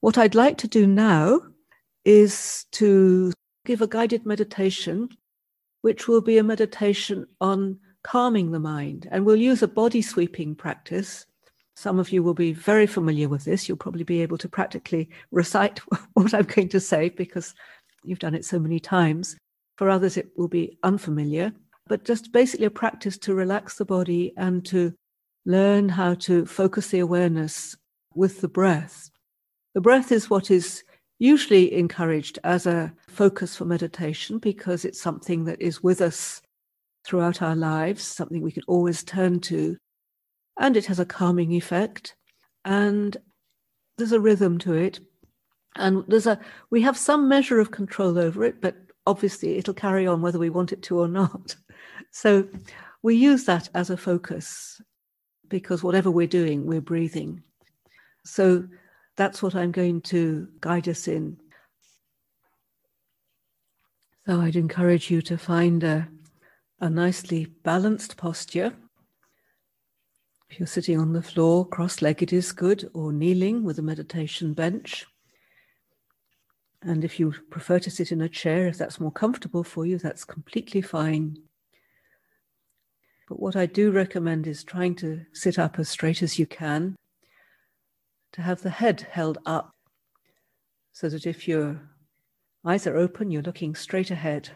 What I'd like to do now is to give a guided meditation, which will be a meditation on calming the mind. And we'll use a body sweeping practice. Some of you will be very familiar with this. You'll probably be able to practically recite what I'm going to say because you've done it so many times. For others, it will be unfamiliar, but just basically a practice to relax the body and to learn how to focus the awareness with the breath. The breath is what is usually encouraged as a focus for meditation because it's something that is with us throughout our lives, something we can always turn to. And it has a calming effect. And there's a rhythm to it. And there's a we have some measure of control over it, but obviously it'll carry on whether we want it to or not. So we use that as a focus because whatever we're doing, we're breathing. So that's what I'm going to guide us in. So I'd encourage you to find a, a nicely balanced posture. If you're sitting on the floor, cross legged is good, or kneeling with a meditation bench. And if you prefer to sit in a chair, if that's more comfortable for you, that's completely fine. But what I do recommend is trying to sit up as straight as you can to have the head held up so that if your eyes are open, you're looking straight ahead.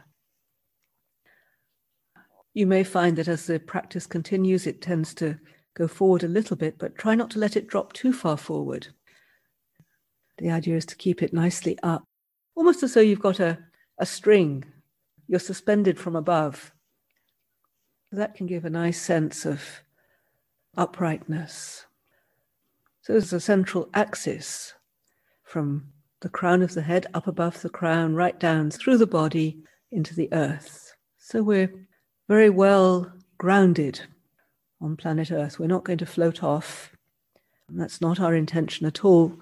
You may find that as the practice continues, it tends to go forward a little bit, but try not to let it drop too far forward. The idea is to keep it nicely up, almost as though you've got a, a string, you're suspended from above. That can give a nice sense of uprightness. So there's a central axis from the crown of the head up above the crown, right down through the body into the earth. So we're very well grounded on planet Earth. We're not going to float off. That's not our intention at all,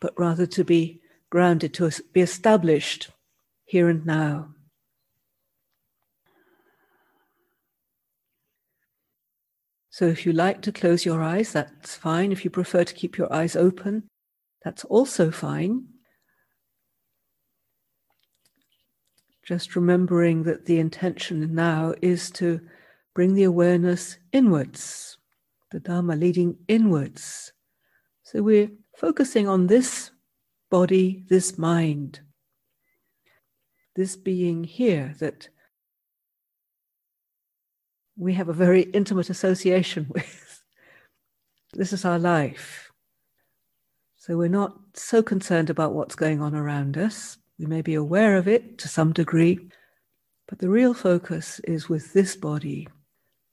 but rather to be grounded, to be established here and now. So if you like to close your eyes, that's fine. If you prefer to keep your eyes open, that's also fine. Just remembering that the intention now is to bring the awareness inwards, the Dharma leading inwards. So we're focusing on this body, this mind, this being here that we have a very intimate association with. This is our life. So we're not so concerned about what's going on around us. We may be aware of it to some degree, but the real focus is with this body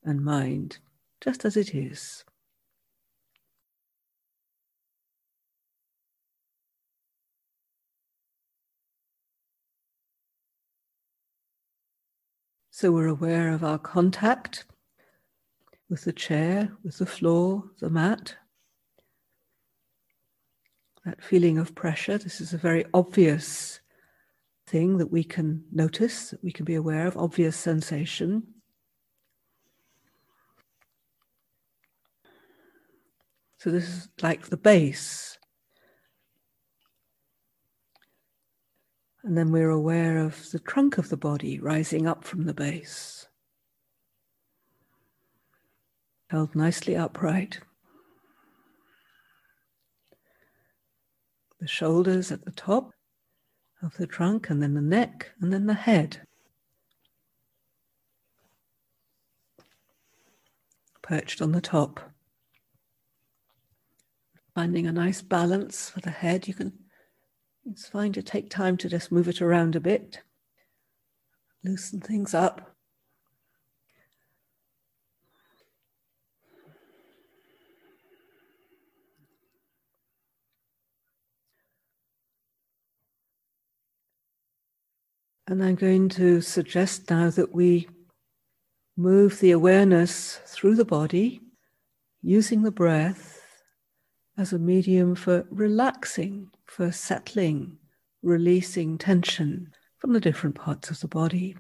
and mind, just as it is. So we're aware of our contact with the chair, with the floor, the mat. That feeling of pressure, this is a very obvious thing that we can notice, that we can be aware of, obvious sensation. So this is like the base And then we're aware of the trunk of the body rising up from the base, held nicely upright. The shoulders at the top of the trunk, and then the neck, and then the head. Perched on the top. Finding a nice balance for the head. You can it's fine to take time to just move it around a bit, loosen things up. And I'm going to suggest now that we move the awareness through the body using the breath as a medium for relaxing for settling, releasing tension from the different parts of the body.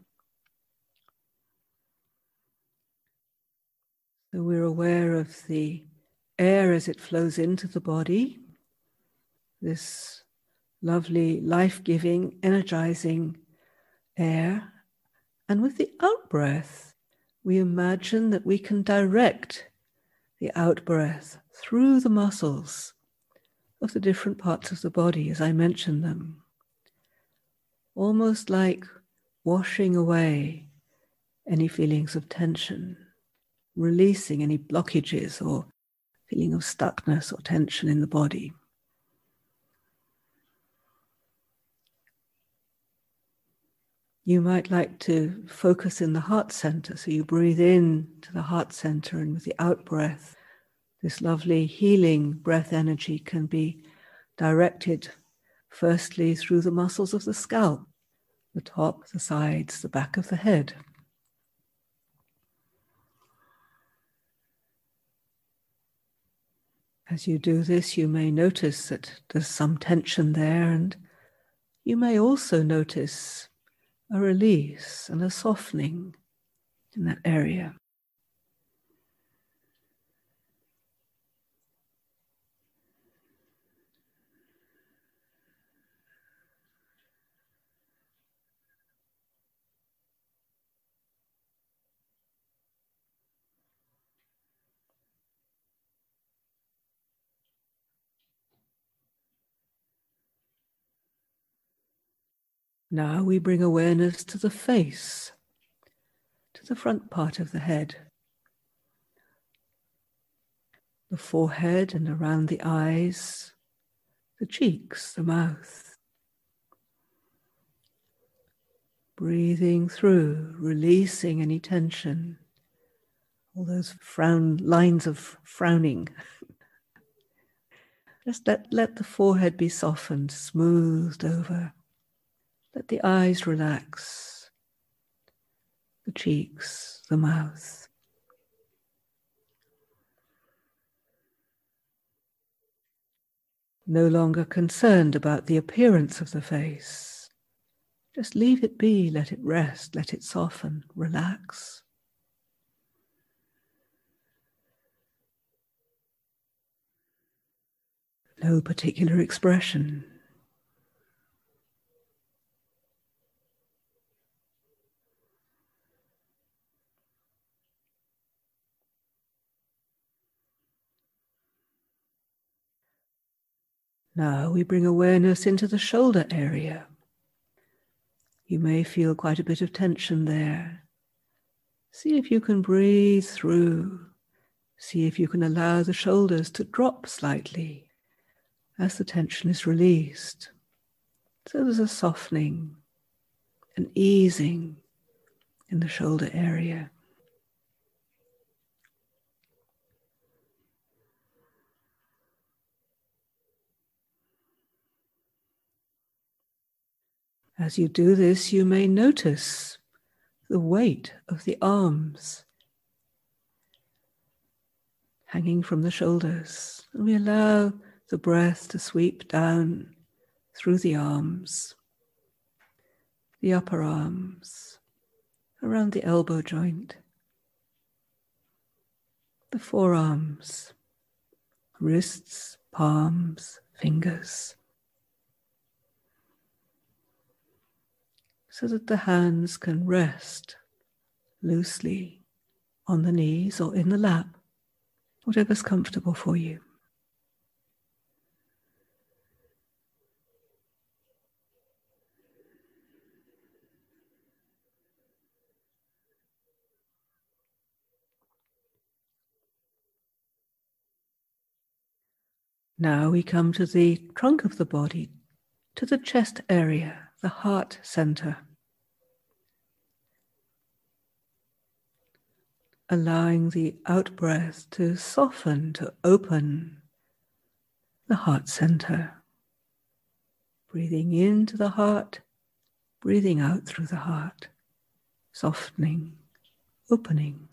So we're aware of the air as it flows into the body this lovely, life giving, energizing air. And with the out breath, we imagine that we can direct the out breath through the muscles of the different parts of the body as I mentioned them. Almost like washing away any feelings of tension, releasing any blockages or feeling of stuckness or tension in the body. You might like to focus in the heart center. So you breathe in to the heart center, and with the out breath, this lovely healing breath energy can be directed firstly through the muscles of the scalp, the top, the sides, the back of the head. As you do this, you may notice that there's some tension there, and you may also notice a release and a softening in that area. Now we bring awareness to the face, to the front part of the head, the forehead and around the eyes, the cheeks, the mouth. Breathing through, releasing any tension, all those frown lines of frowning. Just let, let the forehead be softened, smoothed over. Let the eyes relax, the cheeks, the mouth. No longer concerned about the appearance of the face. Just leave it be, let it rest, let it soften, relax. No particular expression. Now we bring awareness into the shoulder area. You may feel quite a bit of tension there. See if you can breathe through. See if you can allow the shoulders to drop slightly as the tension is released. So there's a softening, an easing in the shoulder area. As you do this, you may notice the weight of the arms hanging from the shoulders. And we allow the breath to sweep down through the arms, the upper arms, around the elbow joint, the forearms, wrists, palms, fingers. So that the hands can rest loosely on the knees or in the lap, whatever's comfortable for you. Now we come to the trunk of the body, to the chest area the heart center. Allowing the out breath to soften, to open the heart center. Breathing into the heart, breathing out through the heart, softening, opening.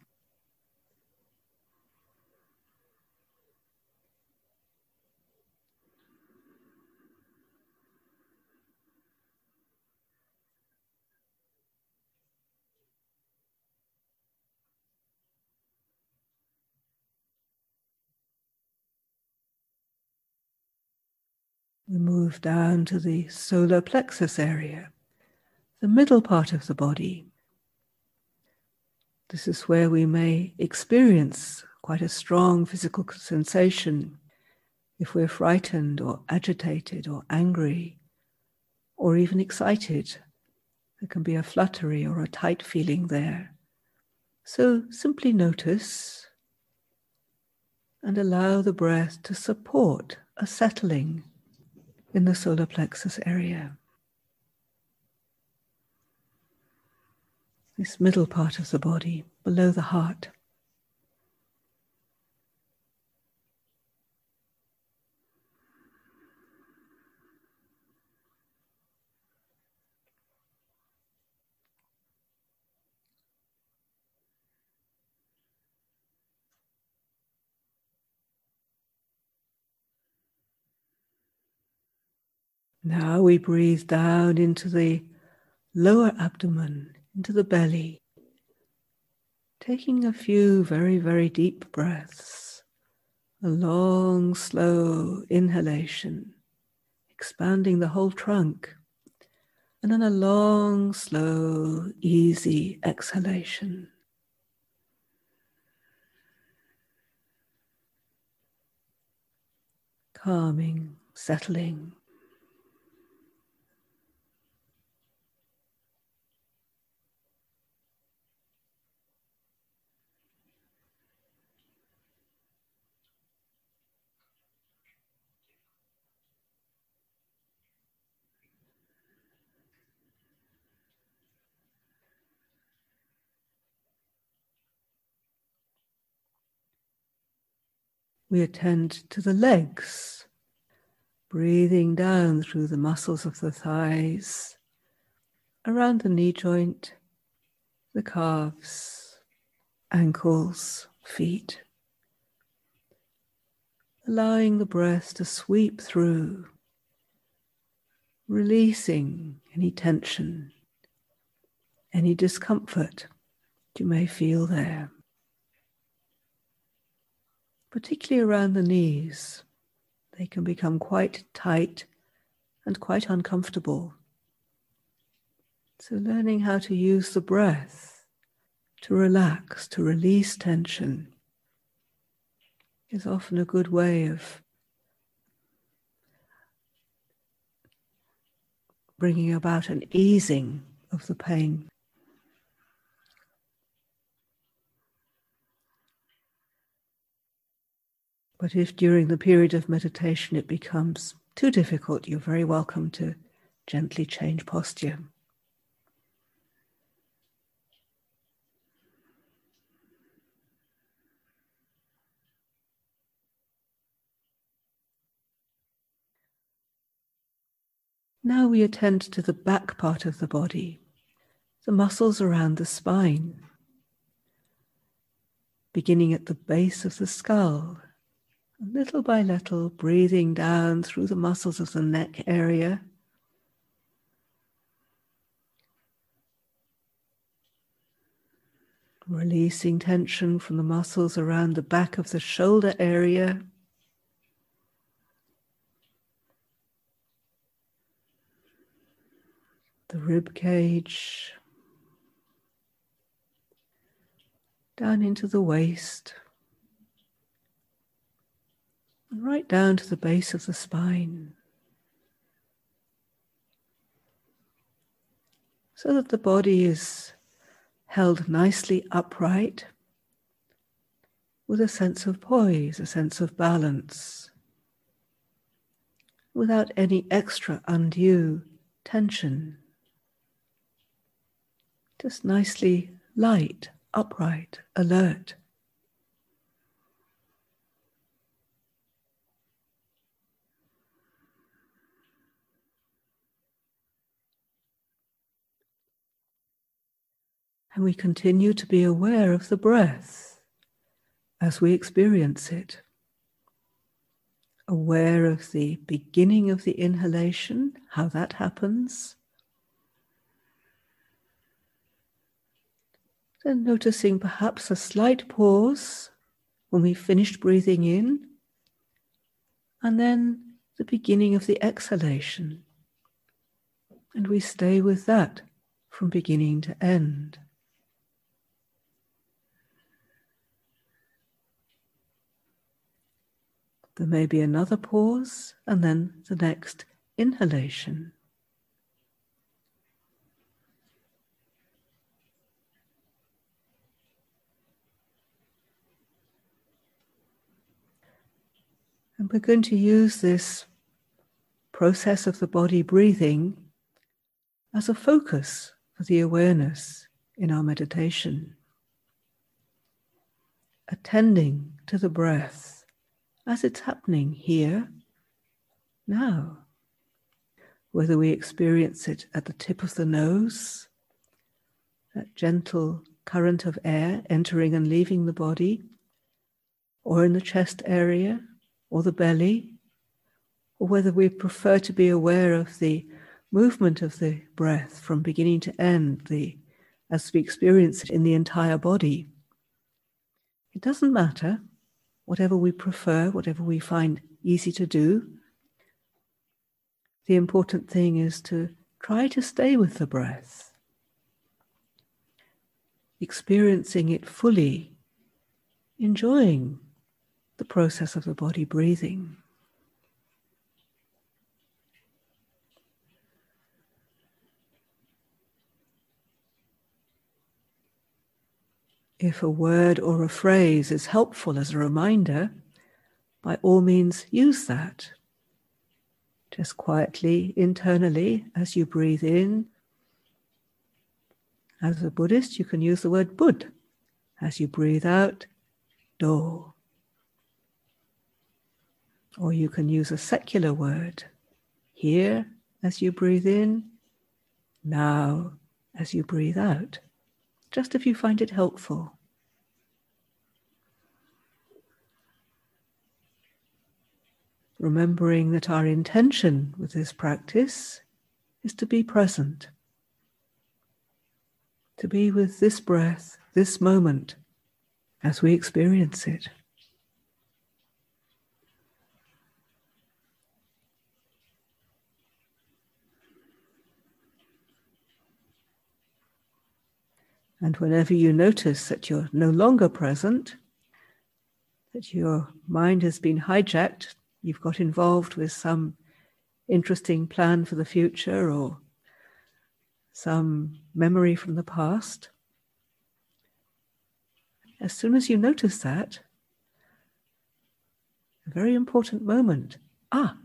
We move down to the solar plexus area, the middle part of the body. This is where we may experience quite a strong physical sensation if we're frightened or agitated or angry or even excited. There can be a fluttery or a tight feeling there. So simply notice and allow the breath to support a settling in the solar plexus area. This middle part of the body, below the heart. Now we breathe down into the lower abdomen, into the belly, taking a few very, very deep breaths, a long, slow inhalation, expanding the whole trunk, and then a long, slow, easy exhalation. Calming, settling. We attend to the legs, breathing down through the muscles of the thighs, around the knee joint, the calves, ankles, feet. Allowing the breath to sweep through, releasing any tension, any discomfort you may feel there particularly around the knees. They can become quite tight and quite uncomfortable. So, learning how to use the breath to relax, to release tension, is often a good way of bringing about an easing of the pain. But if during the period of meditation it becomes too difficult, you're very welcome to gently change posture. Now we attend to the back part of the body, the muscles around the spine, beginning at the base of the skull little by little, breathing down through the muscles of the neck area. Releasing tension from the muscles around the back of the shoulder area. The rib cage. Down into the waist and right down to the base of the spine. So that the body is held nicely upright with a sense of poise, a sense of balance, without any extra undue tension. Just nicely light, upright, alert. And we continue to be aware of the breath as we experience it. Aware of the beginning of the inhalation, how that happens. Then noticing perhaps a slight pause when we finished breathing in, and then the beginning of the exhalation. And we stay with that from beginning to end. There may be another pause and then the next inhalation. And we're going to use this process of the body breathing as a focus for the awareness in our meditation. Attending to the breath as it's happening here, now. Whether we experience it at the tip of the nose, that gentle current of air entering and leaving the body, or in the chest area, or the belly, or whether we prefer to be aware of the movement of the breath from beginning to end, the, as we experience it in the entire body. It doesn't matter, whatever we prefer, whatever we find easy to do. The important thing is to try to stay with the breath, experiencing it fully, enjoying the process of the body breathing. If a word or a phrase is helpful as a reminder, by all means use that. Just quietly, internally, as you breathe in. As a Buddhist, you can use the word Bud. As you breathe out, Do. Or you can use a secular word. Here, as you breathe in. Now, as you breathe out just if you find it helpful. Remembering that our intention with this practice is to be present, to be with this breath, this moment, as we experience it. And whenever you notice that you're no longer present, that your mind has been hijacked, you've got involved with some interesting plan for the future or some memory from the past, as soon as you notice that, a very important moment. Ah,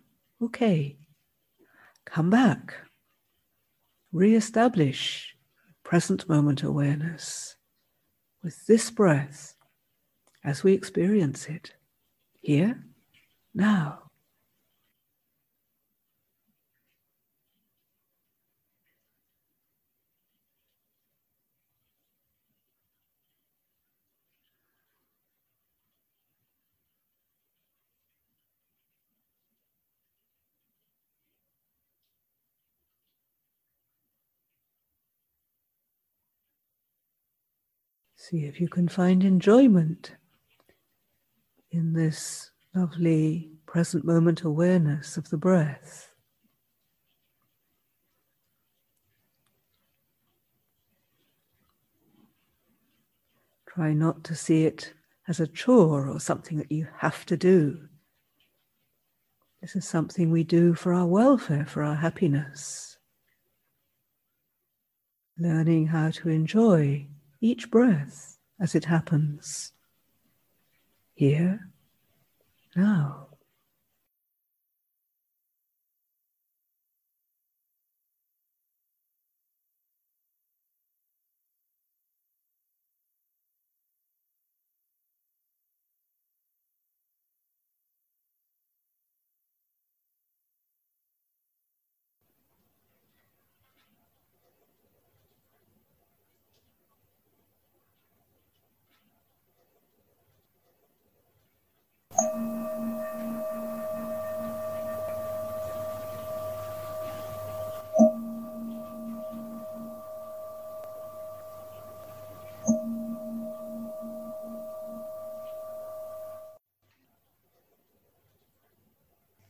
okay. Come back. Re-establish present moment awareness with this breath as we experience it here, now. See if you can find enjoyment in this lovely present moment awareness of the breath. Try not to see it as a chore or something that you have to do. This is something we do for our welfare, for our happiness. Learning how to enjoy each breath as it happens. Here, now.